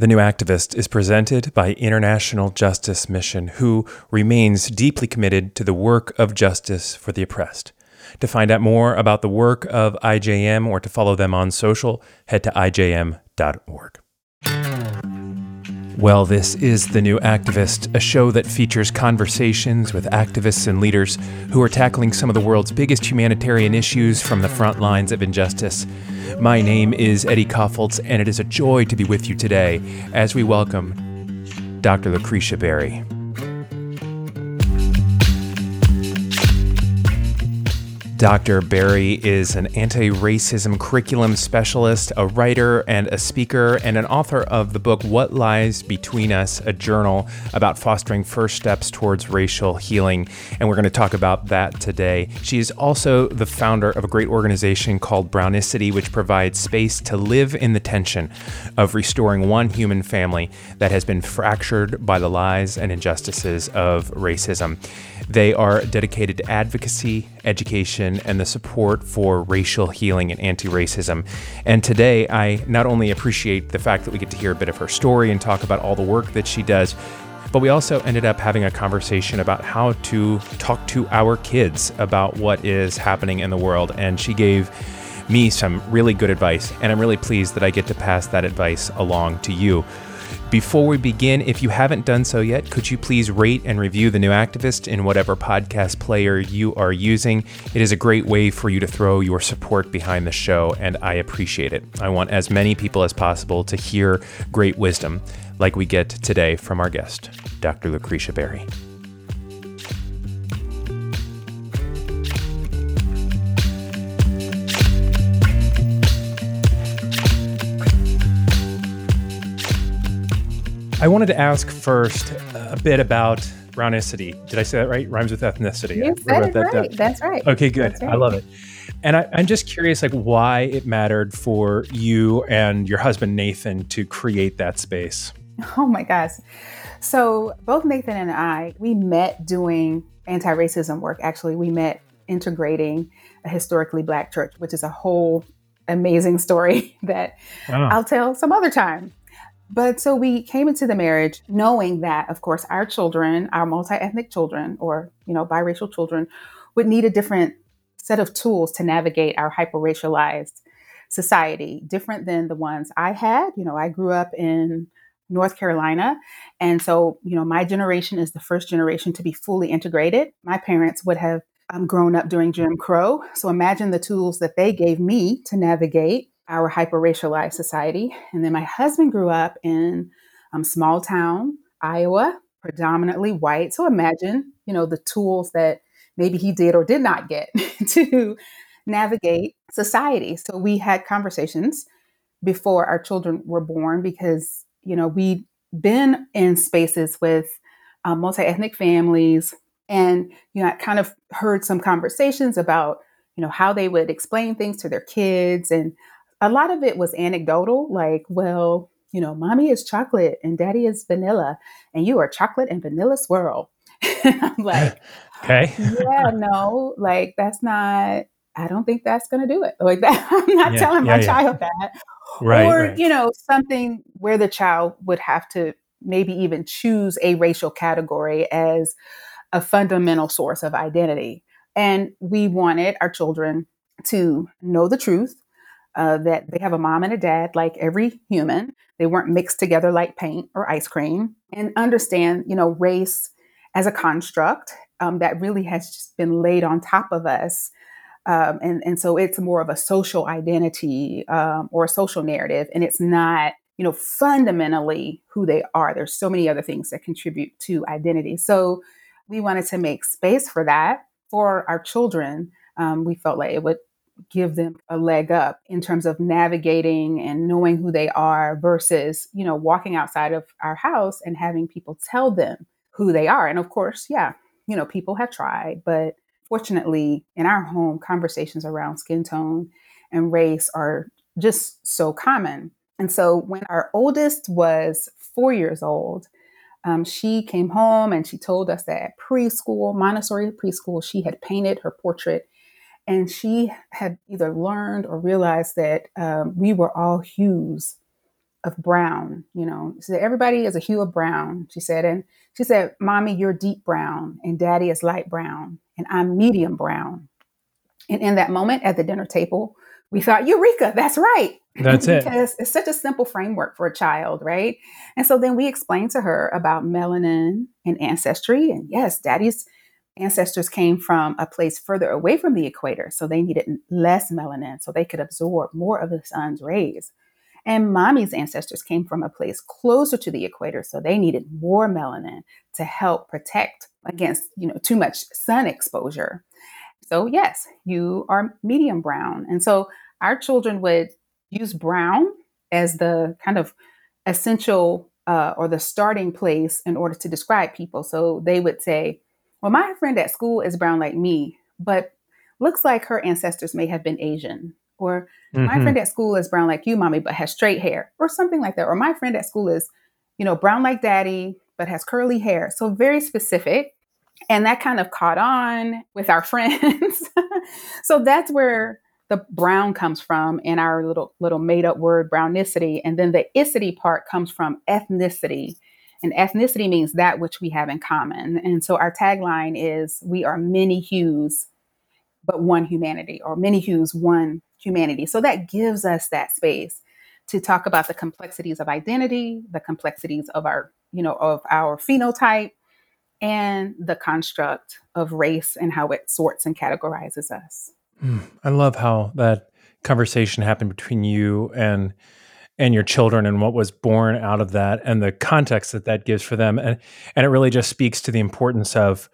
The New Activist is presented by International Justice Mission, who remains deeply committed to the work of justice for the oppressed. To find out more about the work of IJM or to follow them on social, head to ijm.org. Well, this is The New Activist, a show that features conversations with activists and leaders who are tackling some of the world's biggest humanitarian issues from the front lines of injustice. My name is Eddie Kaufholz, and it is a joy to be with you today as we welcome Dr. Lucretia Berry. Dr. Berry is an anti racism curriculum specialist, a writer, and a speaker, and an author of the book What Lies Between Us, a journal about fostering first steps towards racial healing. And we're going to talk about that today. She is also the founder of a great organization called Brownicity, which provides space to live in the tension of restoring one human family that has been fractured by the lies and injustices of racism. They are dedicated to advocacy, education, and the support for racial healing and anti racism. And today, I not only appreciate the fact that we get to hear a bit of her story and talk about all the work that she does, but we also ended up having a conversation about how to talk to our kids about what is happening in the world. And she gave me some really good advice, and I'm really pleased that I get to pass that advice along to you. Before we begin, if you haven't done so yet, could you please rate and review The New Activist in whatever podcast player you are using? It is a great way for you to throw your support behind the show, and I appreciate it. I want as many people as possible to hear great wisdom like we get today from our guest, Dr. Lucretia Berry. I wanted to ask first a bit about brownicity. Did I say that right? Rhymes with ethnicity. You said it that right. That's right. Okay, good. Right. I love it. And I, am just curious, like, why it mattered for you and your husband Nathan to create that space. Oh my gosh! So both Nathan and I, we met doing anti-racism work. Actually, we met integrating a historically Black church, which is a whole amazing story that wow. I'll tell some other time. But so we came into the marriage knowing that, of course, our children, our multi ethnic children or, you know, biracial children would need a different set of tools to navigate our hyper racialized society, different than the ones I had. You know, I grew up in North Carolina. And so, you know, my generation is the first generation to be fully integrated. My parents would have um, grown up during Jim Crow. So imagine the tools that they gave me to navigate our hyper racialized society. And then my husband grew up in um, small town Iowa, predominantly white. So imagine, you know, the tools that maybe he did or did not get to navigate society. So we had conversations before our children were born because, you know, we'd been in spaces with um, multi ethnic families. And, you know, I kind of heard some conversations about, you know, how they would explain things to their kids and a lot of it was anecdotal, like, well, you know, mommy is chocolate and daddy is vanilla, and you are chocolate and vanilla swirl. I'm like, okay, yeah, no, like that's not. I don't think that's going to do it. Like that, I'm not yeah, telling yeah, my yeah. child that. Right, or right. you know, something where the child would have to maybe even choose a racial category as a fundamental source of identity. And we wanted our children to know the truth uh, that they have a mom and a dad like every human. They weren't mixed together like paint or ice cream, and understand, you know, race as a construct um, that really has just been laid on top of us. Um, and, and so it's more of a social identity um, or a social narrative, and it's not, you know, fundamentally who they are. There's so many other things that contribute to identity. So we wanted to make space for that for our children. Um, we felt like it would give them a leg up in terms of navigating and knowing who they are versus, you know, walking outside of our house and having people tell them who they are. And of course, yeah, you know, people have tried, but fortunately, in our home, conversations around skin tone and race are just so common. And so when our oldest was four years old, um, she came home and she told us that at preschool, Montessori preschool, she had painted her portrait and she had either learned or realized that um, we were all hues of brown. You know, she said, everybody is a hue of brown, she said. And she said, Mommy, you're deep brown, and Daddy is light brown, and I'm medium brown. And in that moment at the dinner table, we thought, Eureka, that's right. That's it. because it's such a simple framework for a child, right? And so then we explained to her about melanin and ancestry. And yes, daddy's ancestors came from a place further away from the equator. So they needed less melanin so they could absorb more of the sun's rays. And mommy's ancestors came from a place closer to the equator. So they needed more melanin to help protect against, you know, too much sun exposure. So yes, you are medium brown. And so our children would use brown as the kind of essential uh, or the starting place in order to describe people. So they would say, well, my friend at school is brown like me, but looks like her ancestors may have been Asian. Or mm-hmm. my friend at school is brown like you, mommy, but has straight hair, or something like that. Or my friend at school is, you know, brown like daddy, but has curly hair. So very specific. And that kind of caught on with our friends. so that's where the brown comes from in our little little made up word brownicity and then the icity part comes from ethnicity and ethnicity means that which we have in common. And so our tagline is we are many hues but one humanity or many hues one humanity. So that gives us that space to talk about the complexities of identity the complexities of our you know of our phenotype and the construct of race and how it sorts and categorizes us. Mm, I love how that conversation happened between you and and your children and what was born out of that and the context that that gives for them and and it really just speaks to the importance of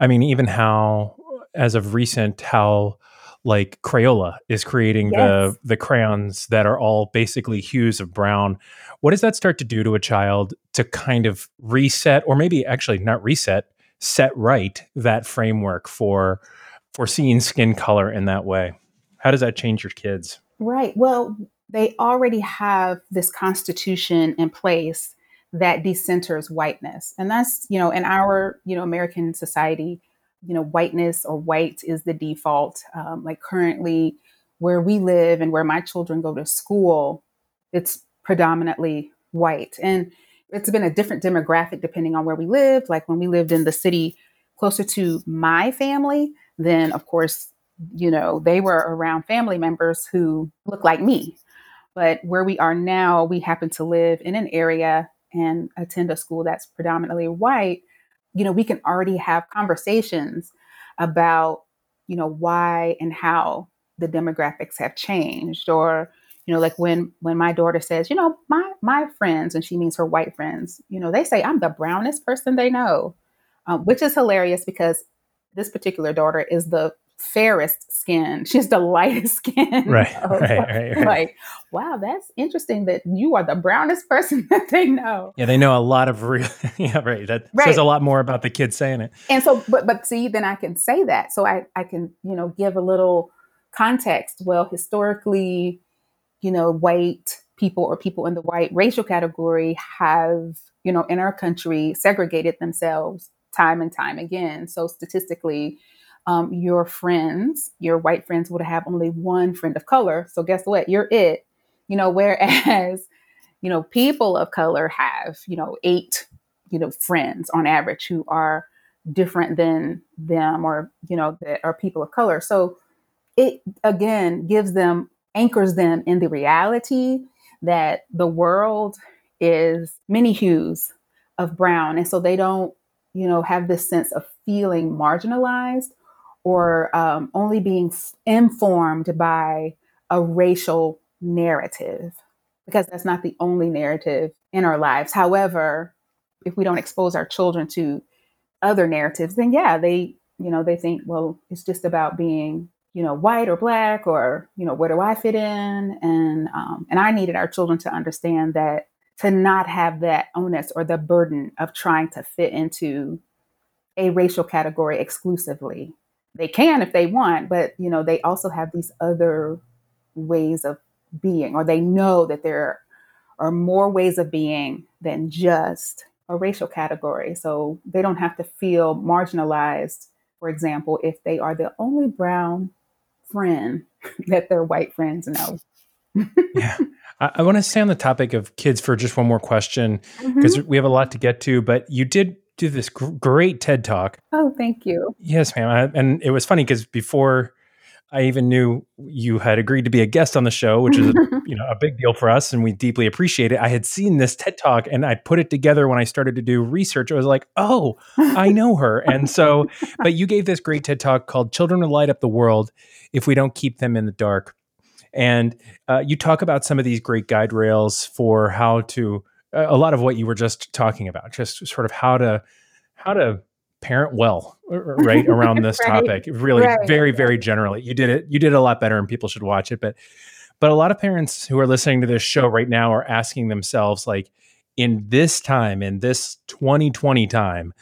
I mean even how as of recent how like Crayola is creating yes. the the crayons that are all basically hues of brown. What does that start to do to a child to kind of reset or maybe actually not reset, set right that framework for for seeing skin color in that way. How does that change your kids? Right. Well, they already have this constitution in place that decenters whiteness. And that's, you know, in our, you know, American society, you know, whiteness or white is the default. Um, like currently, where we live and where my children go to school, it's predominantly white. And it's been a different demographic depending on where we lived. Like when we lived in the city closer to my family, then of course, you know, they were around family members who look like me. But where we are now, we happen to live in an area and attend a school that's predominantly white. You know, we can already have conversations about, you know, why and how the demographics have changed or you know like when when my daughter says you know my my friends and she means her white friends you know they say i'm the brownest person they know um, which is hilarious because this particular daughter is the fairest skin. She's the lightest skin. Right, right, right, right. Like, wow, that's interesting that you are the brownest person that they know. Yeah, they know a lot of real. yeah, right. That right. says a lot more about the kid saying it. And so, but but see, then I can say that. So I I can you know give a little context. Well, historically, you know, white people or people in the white racial category have you know in our country segregated themselves time and time again. So statistically, um, your friends, your white friends, would have only one friend of color. So guess what? You're it. You know, whereas, you know, people of color have, you know, eight, you know, friends on average who are different than them or, you know, that are people of color. So it again gives them, anchors them in the reality that the world is many hues of brown. And so they don't you know, have this sense of feeling marginalized or um, only being informed by a racial narrative, because that's not the only narrative in our lives. However, if we don't expose our children to other narratives, then yeah, they, you know, they think, well, it's just about being, you know, white or black, or you know, where do I fit in? And um, and I needed our children to understand that to not have that onus or the burden of trying to fit into a racial category exclusively. They can if they want, but you know, they also have these other ways of being or they know that there are more ways of being than just a racial category. So they don't have to feel marginalized, for example, if they are the only brown friend that their white friends know. yeah. I, I want to stay on the topic of kids for just one more question because mm-hmm. we have a lot to get to. But you did do this gr- great TED talk. Oh, thank you. Yes, ma'am. I, and it was funny because before I even knew you had agreed to be a guest on the show, which is a, you know a big deal for us, and we deeply appreciate it. I had seen this TED talk, and I put it together when I started to do research. I was like, "Oh, I know her." And so, but you gave this great TED talk called "Children Will Light Up the World If We Don't Keep Them in the Dark," and uh, you talk about some of these great guide rails for how to a lot of what you were just talking about, just sort of how to how to parent well right around this right. topic really right. very very generally you did it you did it a lot better and people should watch it but but a lot of parents who are listening to this show right now are asking themselves like in this time in this 2020 time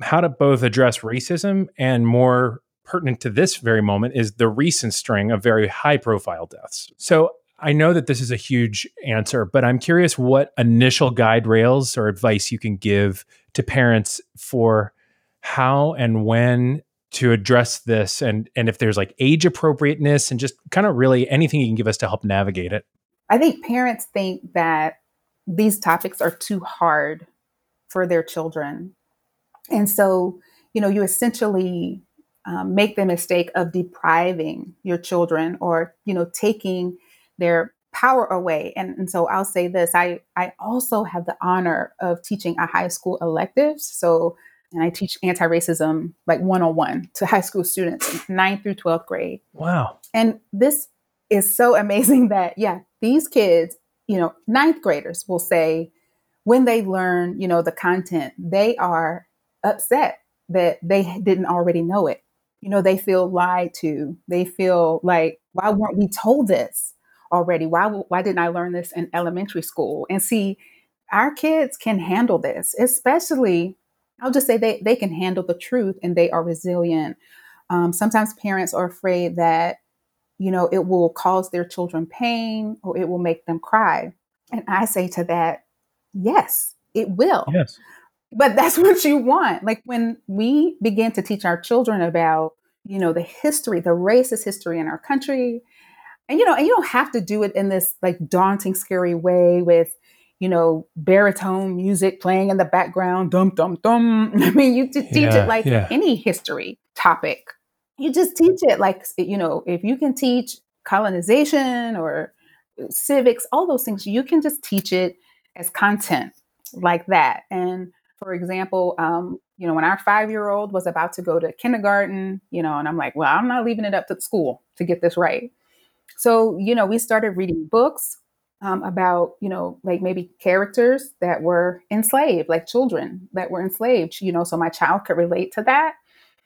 how to both address racism and more pertinent to this very moment is the recent string of very high profile deaths so I know that this is a huge answer, but I'm curious what initial guide rails or advice you can give to parents for how and when to address this and and if there's like age appropriateness and just kind of really anything you can give us to help navigate it. I think parents think that these topics are too hard for their children. And so you know you essentially um, make the mistake of depriving your children or you know taking their power away and, and so i'll say this i i also have the honor of teaching a high school electives so and I teach anti racism like one on one to high school students, ninth through 12th grade. Wow. And this is so amazing that, yeah, these kids, you know, ninth graders will say when they learn, you know, the content, they are upset that they didn't already know it. You know, they feel lied to. They feel like, why weren't we told this already? Why, why didn't I learn this in elementary school? And see, our kids can handle this, especially I'll just say they, they can handle the truth and they are resilient. Um, sometimes parents are afraid that, you know, it will cause their children pain or it will make them cry. And I say to that, yes, it will. Yes. But that's what you want. Like when we begin to teach our children about, you know, the history, the racist history in our country, and you know, and you don't have to do it in this like daunting, scary way with, you know, baritone music playing in the background, dum dum dum. I mean, you just teach yeah, it like yeah. any history topic. You just teach it like you know, if you can teach colonization or civics, all those things, you can just teach it as content like that. And for example, um, you know, when our five year old was about to go to kindergarten, you know, and I'm like, well, I'm not leaving it up to school to get this right. So, you know, we started reading books um, about you know like maybe characters that were enslaved like children that were enslaved you know so my child could relate to that.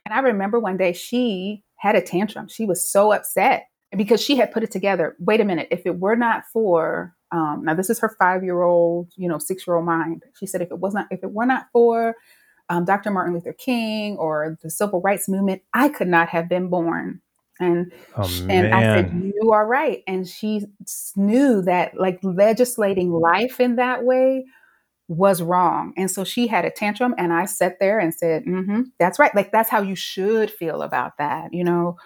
And i remember one day she had a tantrum. She was so upset because she had put it together. Wait a minute if it were not for um, now this is her five year old you know six year old mind. She said if it wasn't if it were not for um, dr martin luther king or the civil rights movement i could not have been born and oh, and I said, You are right. And she knew that like legislating life in that way was wrong. And so she had a tantrum and I sat there and said, mm-hmm, that's right. Like that's how you should feel about that, you know.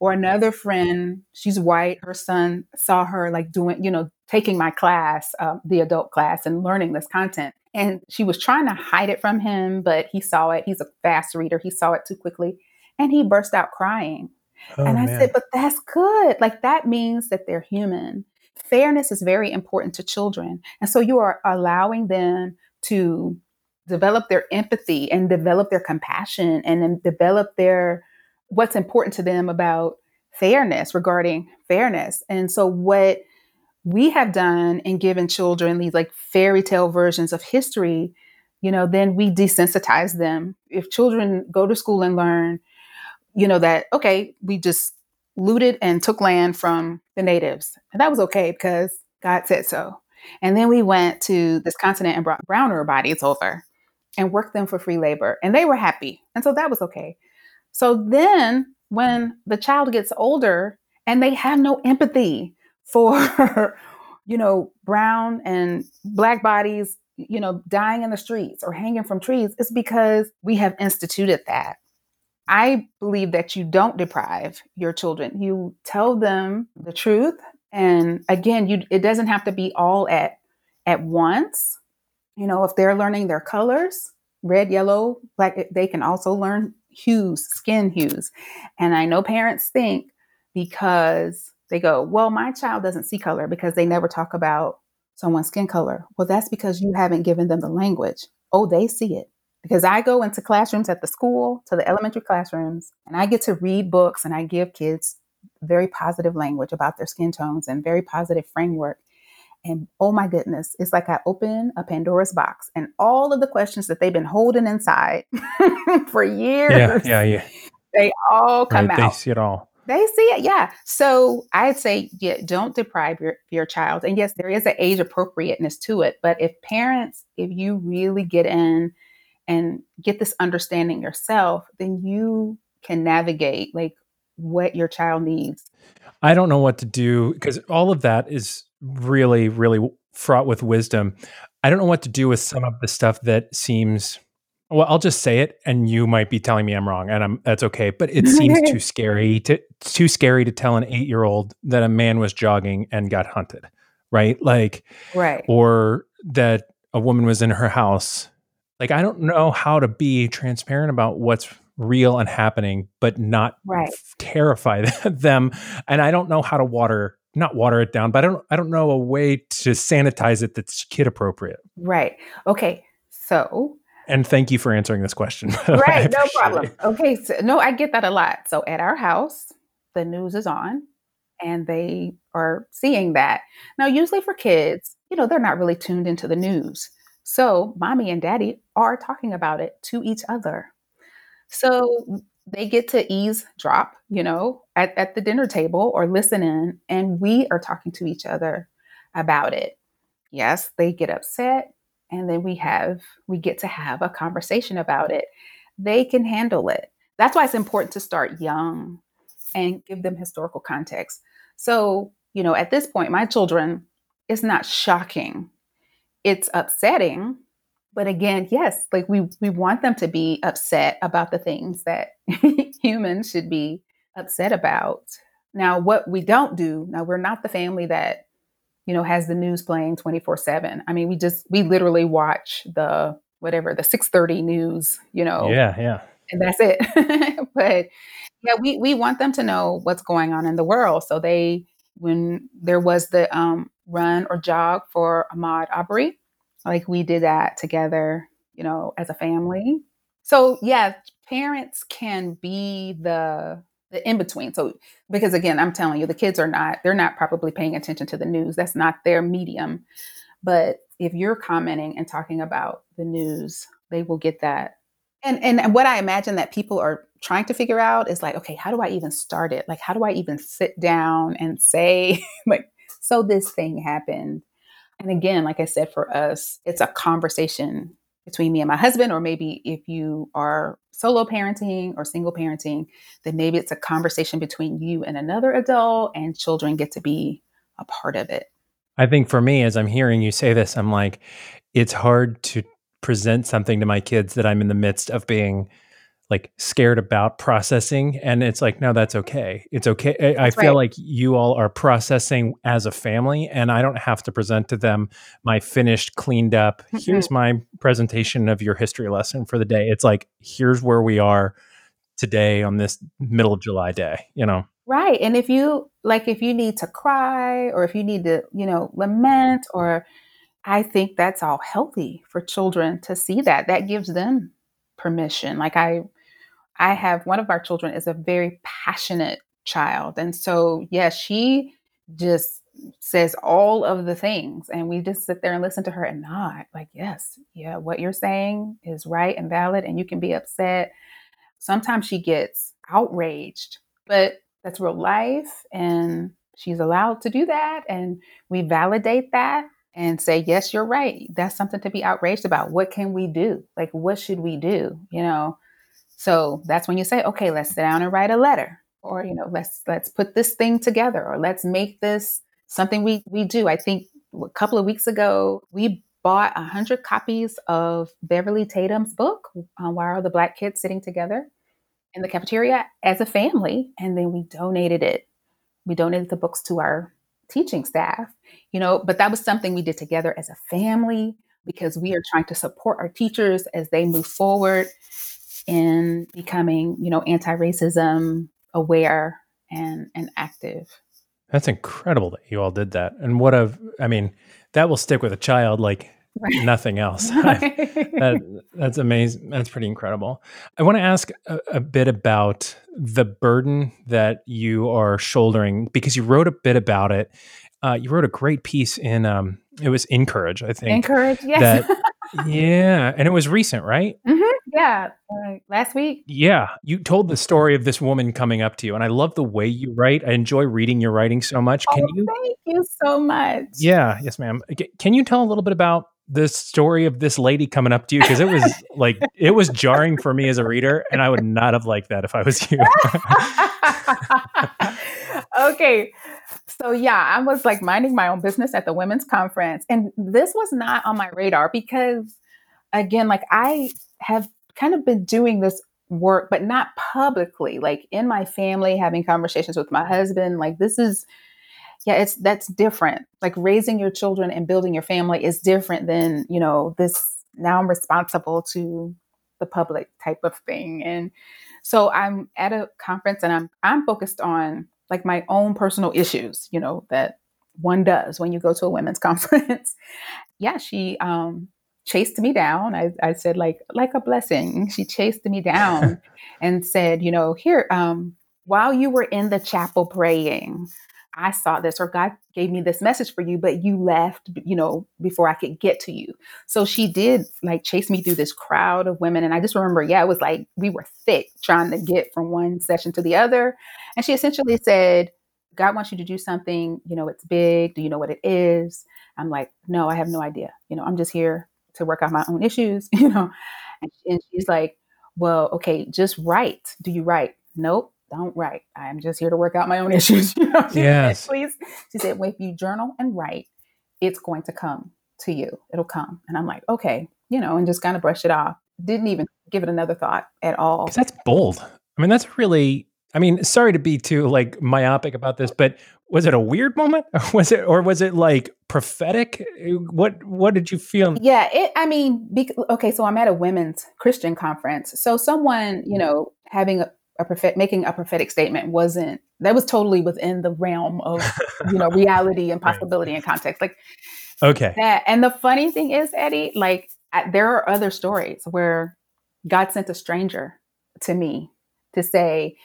Or another friend, she's white, her son saw her like doing, you know, taking my class, uh, the adult class, and learning this content. And she was trying to hide it from him, but he saw it. He's a fast reader. He saw it too quickly. And he burst out crying. Oh, and I man. said, but that's good. Like that means that they're human. Fairness is very important to children. And so you are allowing them to develop their empathy and develop their compassion and then develop their what's important to them about fairness regarding fairness. And so what we have done in giving children these like fairy tale versions of history, you know, then we desensitize them. If children go to school and learn you know, that, okay, we just looted and took land from the natives. And that was okay because God said so. And then we went to this continent and brought browner bodies over and worked them for free labor. And they were happy. And so that was okay. So then when the child gets older and they have no empathy for, you know, brown and black bodies, you know, dying in the streets or hanging from trees, it's because we have instituted that. I believe that you don't deprive your children. You tell them the truth And again, you it doesn't have to be all at at once. You know, if they're learning their colors, red, yellow, black, they can also learn hues, skin hues. And I know parents think because they go, well, my child doesn't see color because they never talk about someone's skin color. Well, that's because you haven't given them the language. Oh, they see it. Because I go into classrooms at the school, to the elementary classrooms, and I get to read books and I give kids very positive language about their skin tones and very positive framework. And oh my goodness, it's like I open a Pandora's box and all of the questions that they've been holding inside for years. Yeah, yeah, yeah. They all come right, out. They see it all. They see it, yeah. So I'd say, yeah, don't deprive your, your child. And yes, there is an age appropriateness to it. But if parents, if you really get in and get this understanding yourself, then you can navigate like what your child needs. I don't know what to do because all of that is really, really fraught with wisdom. I don't know what to do with some of the stuff that seems well, I'll just say it, and you might be telling me I'm wrong, and I'm that's okay. But it seems too scary to too scary to tell an eight year old that a man was jogging and got hunted, right? Like, right, or that a woman was in her house. Like, I don't know how to be transparent about what's real and happening, but not right. terrify them. And I don't know how to water not water it down, but I don't I don't know a way to sanitize it that's kid appropriate. Right. Okay. So and thank you for answering this question. right, no problem. It. Okay, so, no, I get that a lot. So at our house, the news is on and they are seeing that. Now, usually for kids, you know, they're not really tuned into the news. So mommy and daddy are talking about it to each other. So they get to eavesdrop, you know, at, at the dinner table or listen in, and we are talking to each other about it. Yes, they get upset and then we have we get to have a conversation about it they can handle it that's why it's important to start young and give them historical context so you know at this point my children it's not shocking it's upsetting but again yes like we we want them to be upset about the things that humans should be upset about now what we don't do now we're not the family that you know, has the news playing 24 7. I mean, we just, we literally watch the whatever, the 630 news, you know. Yeah, yeah. And that's it. but yeah, we, we want them to know what's going on in the world. So they, when there was the um, run or jog for Ahmaud Arbery, like we did that together, you know, as a family. So yeah, parents can be the the in between. So because again, I'm telling you, the kids are not they're not probably paying attention to the news. That's not their medium. But if you're commenting and talking about the news, they will get that. And and what I imagine that people are trying to figure out is like, okay, how do I even start it? Like, how do I even sit down and say, like, so this thing happened? And again, like I said, for us, it's a conversation between me and my husband, or maybe if you are solo parenting or single parenting, then maybe it's a conversation between you and another adult, and children get to be a part of it. I think for me, as I'm hearing you say this, I'm like, it's hard to present something to my kids that I'm in the midst of being like scared about processing and it's like no that's okay it's okay i, I feel right. like you all are processing as a family and i don't have to present to them my finished cleaned up mm-hmm. here's my presentation of your history lesson for the day it's like here's where we are today on this middle of july day you know right and if you like if you need to cry or if you need to you know lament or i think that's all healthy for children to see that that gives them permission like i I have one of our children is a very passionate child. And so, yeah, she just says all of the things and we just sit there and listen to her and nod like yes yeah what you're saying is right and valid and you can be upset. Sometimes she gets outraged but that's real life and she's allowed to do that and we validate that and say yes you're right. That's something to be outraged about. What can we do? Like what should we do? You know so that's when you say, okay, let's sit down and write a letter, or you know, let's let's put this thing together, or let's make this something we we do. I think a couple of weeks ago we bought a hundred copies of Beverly Tatum's book, uh, "Why Are the Black Kids Sitting Together?" in the cafeteria as a family, and then we donated it. We donated the books to our teaching staff, you know, but that was something we did together as a family because we are trying to support our teachers as they move forward in becoming, you know, anti-racism aware and and active. That's incredible that you all did that. And what a I mean, that will stick with a child like right. nothing else. that, that's amazing. That's pretty incredible. I want to ask a, a, bit about the burden that you are shouldering because you wrote a bit about it. Uh, you wrote a great piece in um, it was Encourage, I think. Encourage, yes. That, yeah, and it was recent, right? Mm-hmm. Yeah, uh, last week. Yeah, you told the story of this woman coming up to you, and I love the way you write. I enjoy reading your writing so much. Can oh, you? Thank you so much. Yeah, yes, ma'am. Can you tell a little bit about the story of this lady coming up to you because it was like it was jarring for me as a reader and i would not have liked that if i was you okay so yeah i was like minding my own business at the women's conference and this was not on my radar because again like i have kind of been doing this work but not publicly like in my family having conversations with my husband like this is yeah it's that's different. Like raising your children and building your family is different than you know this now i'm responsible to the public type of thing. And so i'm at a conference and i'm i'm focused on like my own personal issues you know that one does when you go to a women's conference. Yeah she um chased me down I, I said like like a blessing she chased me down and said you know here um while you were in the chapel praying I saw this or God gave me this message for you, but you left, you know, before I could get to you. So she did like chase me through this crowd of women. And I just remember, yeah, it was like we were thick trying to get from one session to the other. And she essentially said, God wants you to do something, you know, it's big. Do you know what it is? I'm like, no, I have no idea. You know, I'm just here to work out my own issues, you know. And, and she's like, well, okay, just write. Do you write? Nope don't write. I'm just here to work out my own issues. You know? yes. Said, Please. She said, well, if you journal and write, it's going to come to you. It'll come. And I'm like, okay, you know, and just kind of brush it off. Didn't even give it another thought at all. That's bold. I mean, that's really, I mean, sorry to be too like myopic about this, but was it a weird moment? Was it, or was it like prophetic? What, what did you feel? Yeah. It, I mean, okay. So I'm at a women's Christian conference. So someone, you know, having a, a prophet making a prophetic statement wasn't that was totally within the realm of you know reality and possibility right. and context like okay that and the funny thing is eddie like I, there are other stories where god sent a stranger to me to say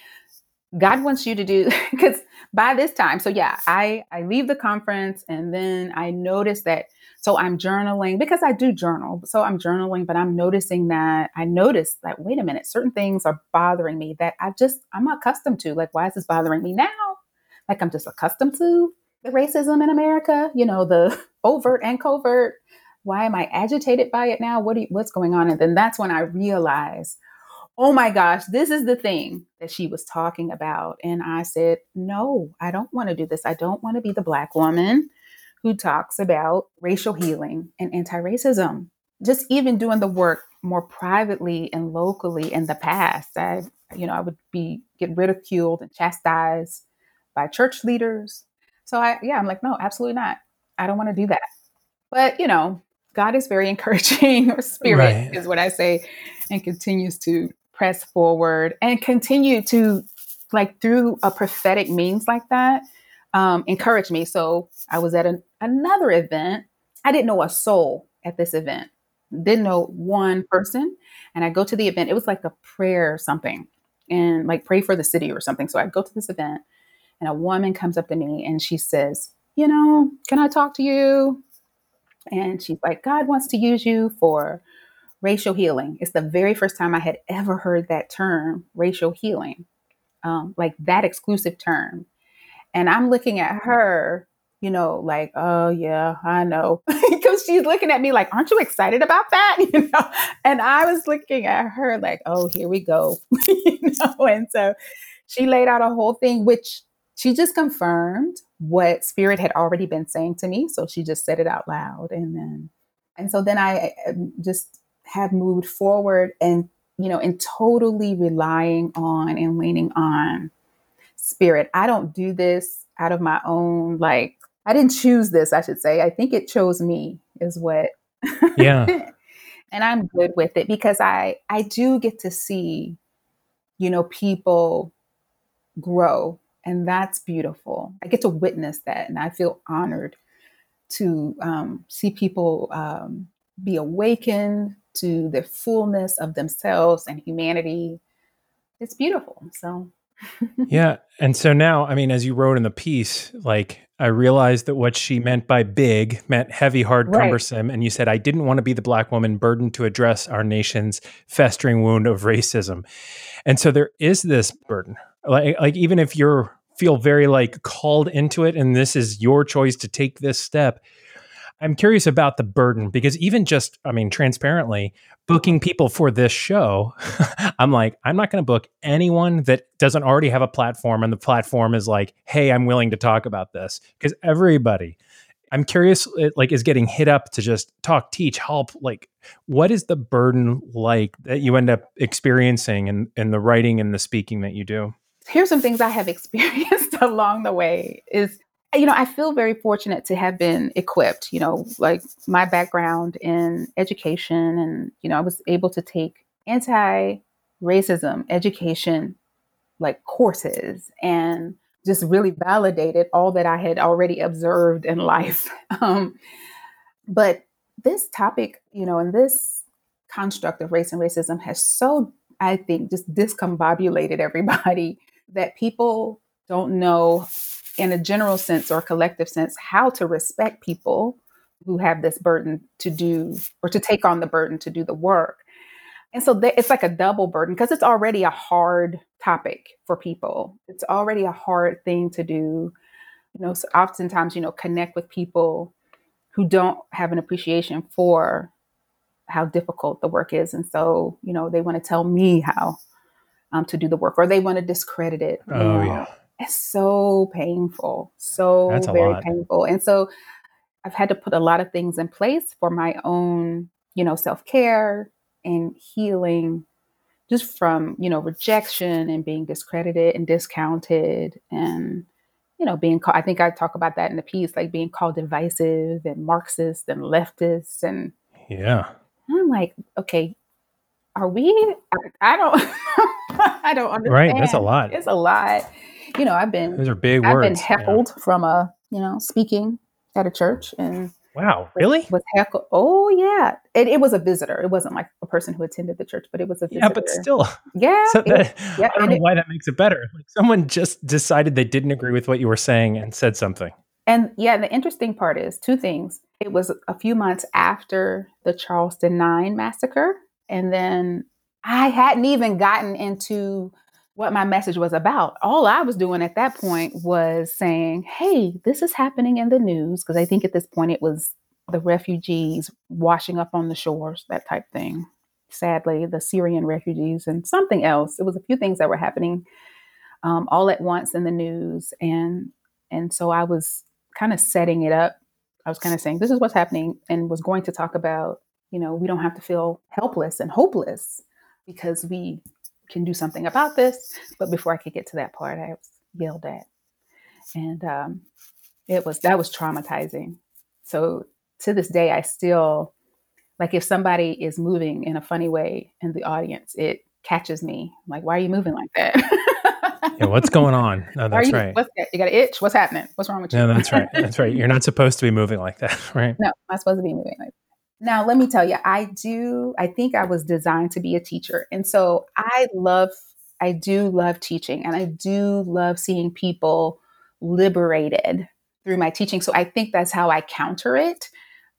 god wants you to do because by this time so yeah i i leave the conference and then i notice that so I'm journaling because I do journal. So I'm journaling, but I'm noticing that I notice that, wait a minute, certain things are bothering me that I just, I'm accustomed to. Like, why is this bothering me now? Like, I'm just accustomed to the racism in America, you know, the overt and covert. Why am I agitated by it now? What you, what's going on? And then that's when I realized, oh my gosh, this is the thing that she was talking about. And I said, no, I don't want to do this. I don't want to be the black woman who talks about racial healing and anti racism. Just even doing the work more privately and locally in the past, I, you know, I would be get ridiculed and chastised by church leaders. So I, yeah, I'm like, no, absolutely not. I don't want to do that. But you know, God is very encouraging, or spirit right. is what I say, and continues to press forward and continue to like through a prophetic means like that um, encourage me. So I was at an, another event. I didn't know a soul at this event, didn't know one person. And I go to the event. It was like a prayer or something, and like pray for the city or something. So I go to this event, and a woman comes up to me and she says, You know, can I talk to you? And she's like, God wants to use you for racial healing. It's the very first time I had ever heard that term, racial healing, um, like that exclusive term. And I'm looking at her, you know, like, oh yeah, I know. Because she's looking at me like, aren't you excited about that? You know? And I was looking at her like, oh, here we go. you know, and so she laid out a whole thing, which she just confirmed what spirit had already been saying to me. So she just said it out loud. And then and so then I just have moved forward and you know, and totally relying on and leaning on spirit. I don't do this out of my own like I didn't choose this, I should say. I think it chose me, is what. Yeah. and I'm good with it because I I do get to see, you know, people grow, and that's beautiful. I get to witness that, and I feel honored to um, see people um, be awakened to the fullness of themselves and humanity. It's beautiful. So yeah. And so now, I mean, as you wrote in the piece, like I realized that what she meant by big meant heavy, hard, right. cumbersome. And you said, I didn't want to be the black woman burdened to address our nation's festering wound of racism. And so there is this burden. Like, like even if you're feel very like called into it and this is your choice to take this step, I'm curious about the burden because even just, I mean, transparently, booking people for this show, I'm like, I'm not going to book anyone that doesn't already have a platform and the platform is like, hey, I'm willing to talk about this because everybody. I'm curious, it, like, is getting hit up to just talk, teach, help. Like, what is the burden like that you end up experiencing in, in the writing and the speaking that you do? Here's some things I have experienced along the way is you know, I feel very fortunate to have been equipped, you know, like my background in education and, you know, I was able to take anti racism education like courses and just really validated all that I had already observed in life. Um, but this topic, you know, and this construct of race and racism has so, I think, just discombobulated everybody that people don't know in a general sense or collective sense how to respect people who have this burden to do or to take on the burden to do the work. And so it's like a double burden because it's already a hard topic for people. It's already a hard thing to do. You know, so oftentimes, you know, connect with people who don't have an appreciation for how difficult the work is. And so, you know, they want to tell me how um, to do the work or they want to discredit it. Oh, know? yeah it's so painful, so very lot. painful. And so I've had to put a lot of things in place for my own, you know, self care and healing just from, you know, rejection and being discredited and discounted and, you know, being called, I think I talk about that in the piece, like being called divisive and Marxist and leftist. And yeah, I'm like, okay, are we, I, I don't, I don't understand. Right. That's a lot. It's a lot you know, I've been those are big I've words. been heckled yeah. from a you know speaking at a church and wow, really? Was heckled. Oh yeah, it, it was a visitor. It wasn't like a person who attended the church, but it was a visitor. Yeah, but still, yeah. So that, yeah I don't know it, why that makes it better. Like someone just decided they didn't agree with what you were saying and said something. And yeah, the interesting part is two things. It was a few months after the Charleston Nine massacre, and then I hadn't even gotten into what my message was about. All I was doing at that point was saying, hey, this is happening in the news. Because I think at this point it was the refugees washing up on the shores, that type thing. Sadly, the Syrian refugees and something else. It was a few things that were happening um, all at once in the news. And and so I was kind of setting it up. I was kind of saying, this is what's happening, and was going to talk about, you know, we don't have to feel helpless and hopeless because we can do something about this. But before I could get to that part, I was yelled at. And um, it was, that was traumatizing. So to this day, I still, like if somebody is moving in a funny way in the audience, it catches me. I'm like, why are you moving like that? yeah, what's going on? No, that's you, right. What's that? You got an itch? What's happening? What's wrong with you? No, that's right. That's right. You're not supposed to be moving like that, right? No, I'm not supposed to be moving like that. Now, let me tell you, I do, I think I was designed to be a teacher. And so I love, I do love teaching and I do love seeing people liberated through my teaching. So I think that's how I counter it.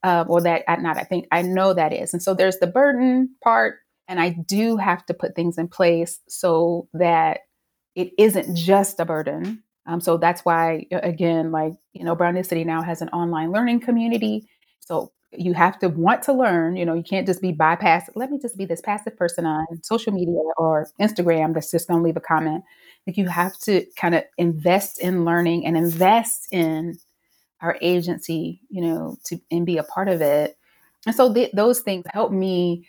Uh, or that, not I think, I know that is. And so there's the burden part. And I do have to put things in place so that it isn't just a burden. Um, so that's why, again, like, you know, Brownicity now has an online learning community. So you have to want to learn. You know, you can't just be bypassed. Let me just be this passive person on social media or Instagram that's just going to leave a comment. Like you have to kind of invest in learning and invest in our agency, you know, to and be a part of it. And so th- those things help me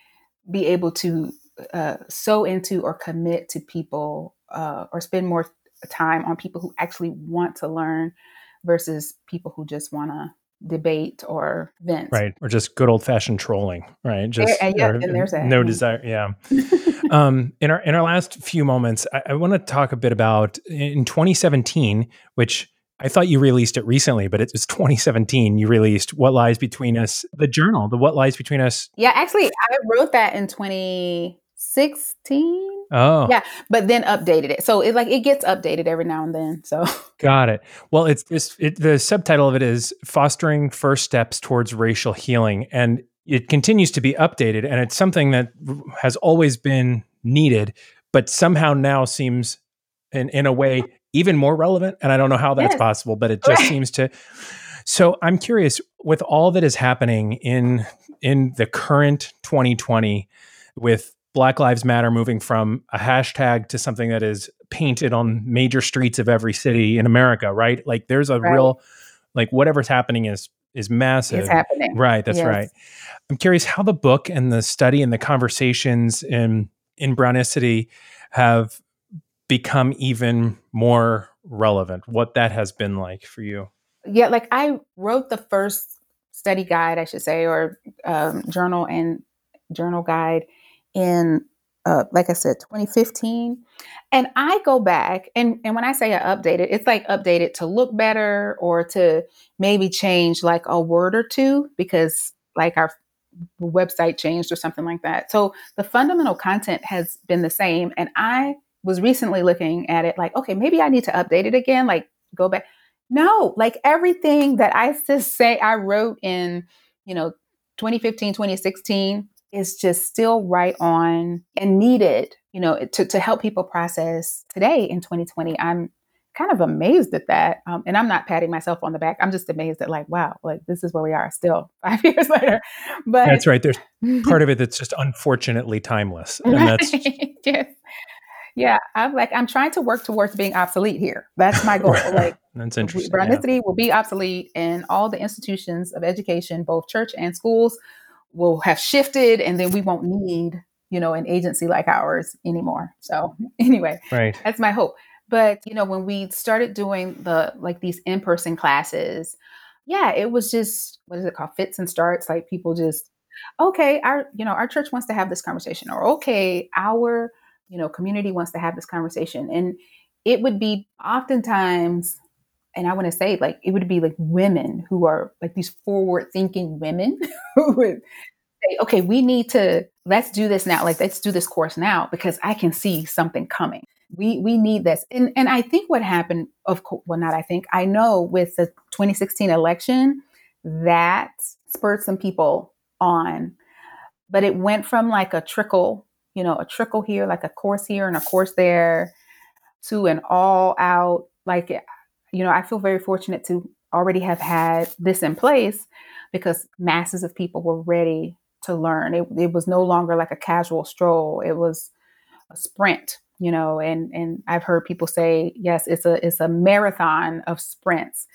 be able to uh, into or commit to people uh, or spend more time on people who actually want to learn versus people who just want to debate or vent. Right. Or just good old fashioned trolling. Right. Just and, yeah, and there's that. no desire. Yeah. um, in our in our last few moments, I, I want to talk a bit about in 2017, which I thought you released it recently, but it was 2017. You released What Lies Between Us, the journal, the What Lies Between Us. Yeah, actually, I wrote that in 2016. Oh, yeah, but then updated it. So it like it gets updated every now and then. So got it. Well, it's this. It, the subtitle of it is "Fostering First Steps Towards Racial Healing," and it continues to be updated, and it's something that has always been needed, but somehow now seems, in in a way, even more relevant. And I don't know how that's yes. possible, but it just seems to. So I'm curious with all that is happening in in the current 2020 with Black Lives Matter moving from a hashtag to something that is painted on major streets of every city in America, right? Like there's a right. real like whatever's happening is is massive. It's happening. Right, that's yes. right. I'm curious how the book and the study and the conversations in in Brownicity have become even more relevant. What that has been like for you? Yeah, like I wrote the first study guide, I should say, or um, journal and journal guide in uh, like I said, 2015. And I go back and, and when I say I updated, it's like updated to look better or to maybe change like a word or two because like our website changed or something like that. So the fundamental content has been the same. And I was recently looking at it like, okay, maybe I need to update it again, like go back. No, like everything that I just say I wrote in, you know, 2015, 2016 is just still right on and needed, you know, to, to help people process today in 2020. I'm kind of amazed at that. Um, and I'm not patting myself on the back. I'm just amazed at like, wow, like this is where we are still five years later. But that's right. There's part of it that's just unfortunately timeless. And that's yes. Yeah. I'm like, I'm trying to work towards being obsolete here. That's my goal. Like that's interesting. Brownicity yeah. will be obsolete and all the institutions of education, both church and schools, will have shifted and then we won't need you know an agency like ours anymore. So anyway right. that's my hope. But you know when we started doing the like these in-person classes yeah it was just what is it called? Fits and starts. Like people just okay our you know our church wants to have this conversation or okay our you know community wants to have this conversation. And it would be oftentimes and I want to say like it would be like women who are like these forward thinking women who would say, okay, we need to let's do this now. Like let's do this course now because I can see something coming. We we need this. And and I think what happened, of course, well, not I think, I know with the 2016 election that spurred some people on, but it went from like a trickle, you know, a trickle here, like a course here and a course there, to an all out like you know, I feel very fortunate to already have had this in place because masses of people were ready to learn. It, it was no longer like a casual stroll. It was a sprint, you know, and and I've heard people say, yes, it's a it's a marathon of sprints.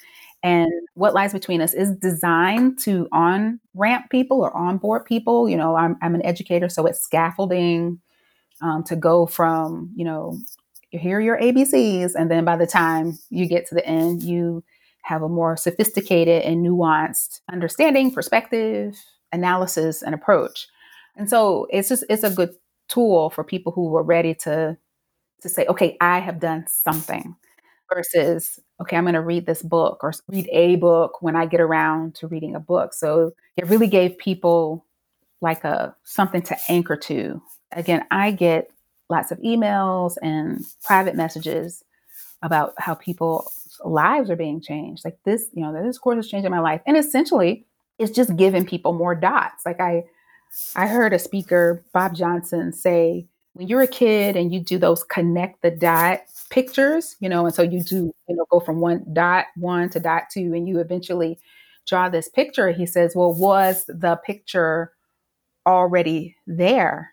And what lies between us is designed to on ramp people or onboard people. You know, I'm, I'm an educator, so it's scaffolding um, to go from, you know, here are your ABCs. And then by the time you get to the end, you have a more sophisticated and nuanced understanding, perspective, analysis, and approach. And so it's just it's a good tool for people who are ready to to say, okay, I have done something versus okay, I'm going to read this book or read a book when I get around to reading a book. So it really gave people like a something to anchor to. Again, I get lots of emails and private messages about how people's lives are being changed. Like this, you know, this course is changing my life. And essentially, it's just giving people more dots. Like I I heard a speaker, Bob Johnson, say, when you're a kid and you do those connect the dot pictures, you know, and so you do, you know, go from one dot one to dot two, and you eventually draw this picture. He says, Well, was the picture already there?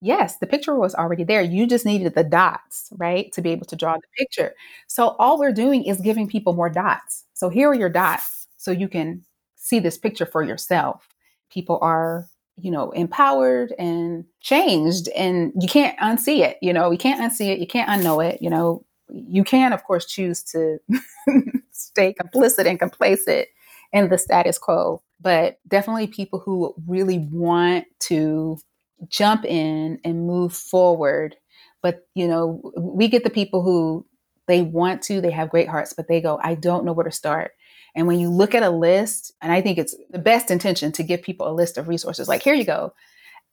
Yes, the picture was already there. You just needed the dots, right, to be able to draw the picture. So all we're doing is giving people more dots. So here are your dots so you can see this picture for yourself. People are, you know, empowered and changed and you can't unsee it, you know, you can't unsee it, you can't unknow it, you know. You can of course choose to stay complicit and complacent in the status quo. But definitely people who really want to jump in and move forward. But, you know, we get the people who they want to, they have great hearts, but they go, I don't know where to start. And when you look at a list, and I think it's the best intention to give people a list of resources, like, here you go.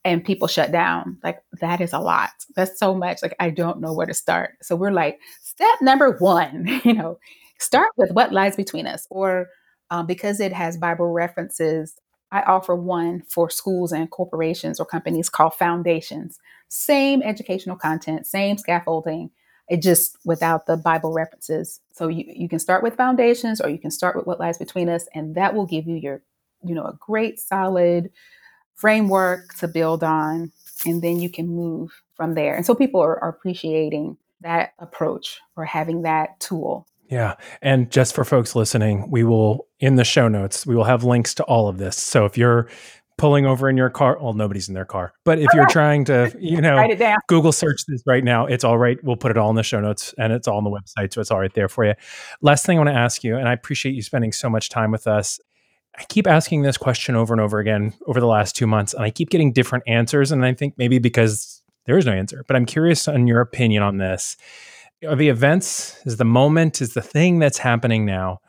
And people shut down. Like, that is a lot. That's so much. Like, I don't know where to start. So we're like, step number one, you know, start with what lies between us. Or um, because it has Bible references, I offer one for schools and corporations or companies called Foundations. Same educational content, same scaffolding, it just without the Bible references. So you, you can start with foundations or you can start with what lies between us, and that will give you your, you know, a great solid framework to build on. And then you can move from there. And so people are, are appreciating that approach or having that tool. Yeah. And just for folks listening, we will, in the show notes, we will have links to all of this. So if you're pulling over in your car. Well, nobody's in their car, but if you're trying to, you know, Google search this right now, it's all right. We'll put it all in the show notes and it's all on the website. So it's all right there for you. Last thing I want to ask you, and I appreciate you spending so much time with us. I keep asking this question over and over again over the last two months, and I keep getting different answers. And I think maybe because there is no answer, but I'm curious on your opinion on this. Are the events, is the moment, is the thing that's happening now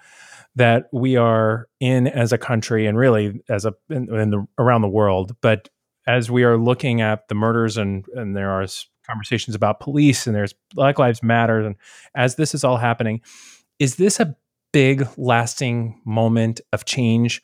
that we are in as a country and really as a in, in the around the world but as we are looking at the murders and and there are conversations about police and there's black lives matter and as this is all happening is this a big lasting moment of change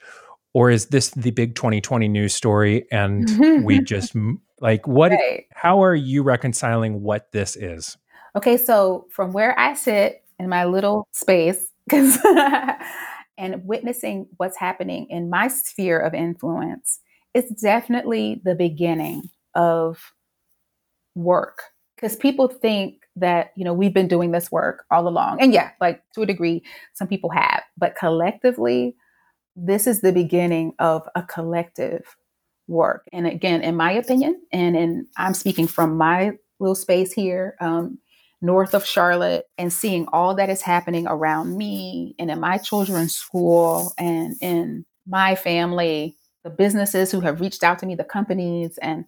or is this the big 2020 news story and we just like what right. how are you reconciling what this is okay so from where i sit in my little space and witnessing what's happening in my sphere of influence it's definitely the beginning of work. Because people think that you know we've been doing this work all along and yeah like to a degree some people have but collectively this is the beginning of a collective work. And again in my opinion and in i'm speaking from my little space here um, north of Charlotte and seeing all that is happening around me and in my children's school and in my family, the businesses who have reached out to me, the companies, and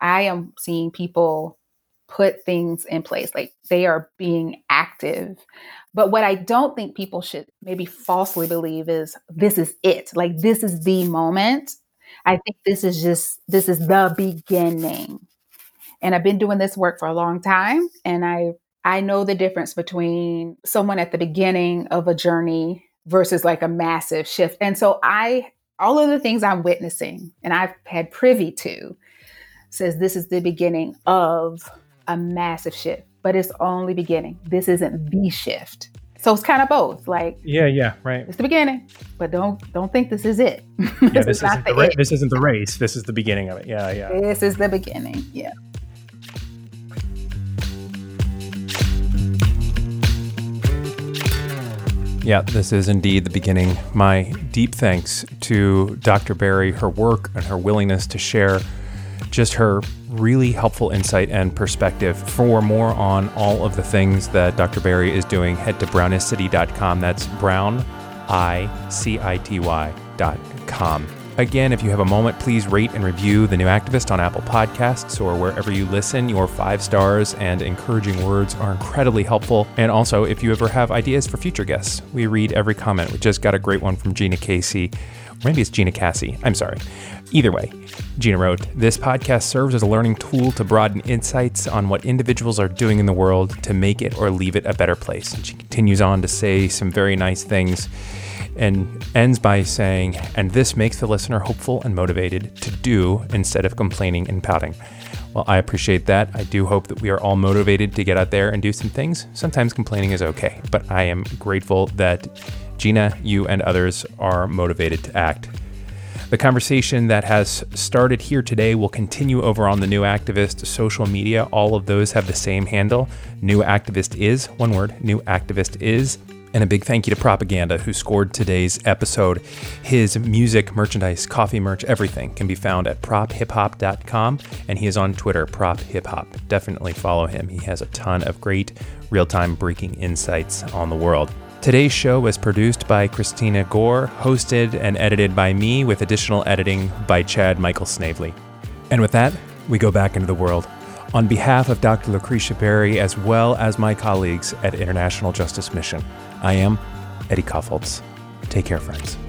I am seeing people put things in place. Like they are being active. But what I don't think people should maybe falsely believe is this is it. Like this is the moment. I think this is just, this is the beginning. And I've been doing this work for a long time. And I I know the difference between someone at the beginning of a journey versus like a massive shift. And so I all of the things I'm witnessing and I've had privy to says this is the beginning of a massive shift, but it's only beginning. This isn't the shift. So it's kind of both. Like yeah, yeah, right. It's the beginning, but don't don't think this is it. yeah, this, this isn't the, ra- this isn't the race. This is the beginning of it. Yeah, yeah. This is the beginning. Yeah. Yeah, this is indeed the beginning. My deep thanks to Dr. Berry, her work, and her willingness to share just her really helpful insight and perspective. For more on all of the things that Dr. Berry is doing, head to brownicity.com. That's brown, I C I T Y.com. Again, if you have a moment, please rate and review The New Activist on Apple Podcasts or wherever you listen. Your five stars and encouraging words are incredibly helpful. And also, if you ever have ideas for future guests, we read every comment. We just got a great one from Gina Casey. Maybe it's Gina Cassie. I'm sorry. Either way, Gina wrote This podcast serves as a learning tool to broaden insights on what individuals are doing in the world to make it or leave it a better place. And she continues on to say some very nice things and ends by saying, and this makes the listener hopeful and motivated to do instead of complaining and pouting. Well, I appreciate that. I do hope that we are all motivated to get out there and do some things. Sometimes complaining is okay, but I am grateful that Gina, you, and others are motivated to act. The conversation that has started here today will continue over on the New Activist social media. All of those have the same handle. New Activist is, one word, New Activist is. And a big thank you to Propaganda, who scored today's episode. His music, merchandise, coffee merch, everything can be found at prophiphop.com. And he is on Twitter, prophiphop. Definitely follow him. He has a ton of great real time breaking insights on the world. Today's show was produced by Christina Gore, hosted and edited by me, with additional editing by Chad Michael Snavely. And with that, we go back into the world. On behalf of Dr. Lucretia Berry, as well as my colleagues at International Justice Mission, I am Eddie Kaufholz. Take care, friends.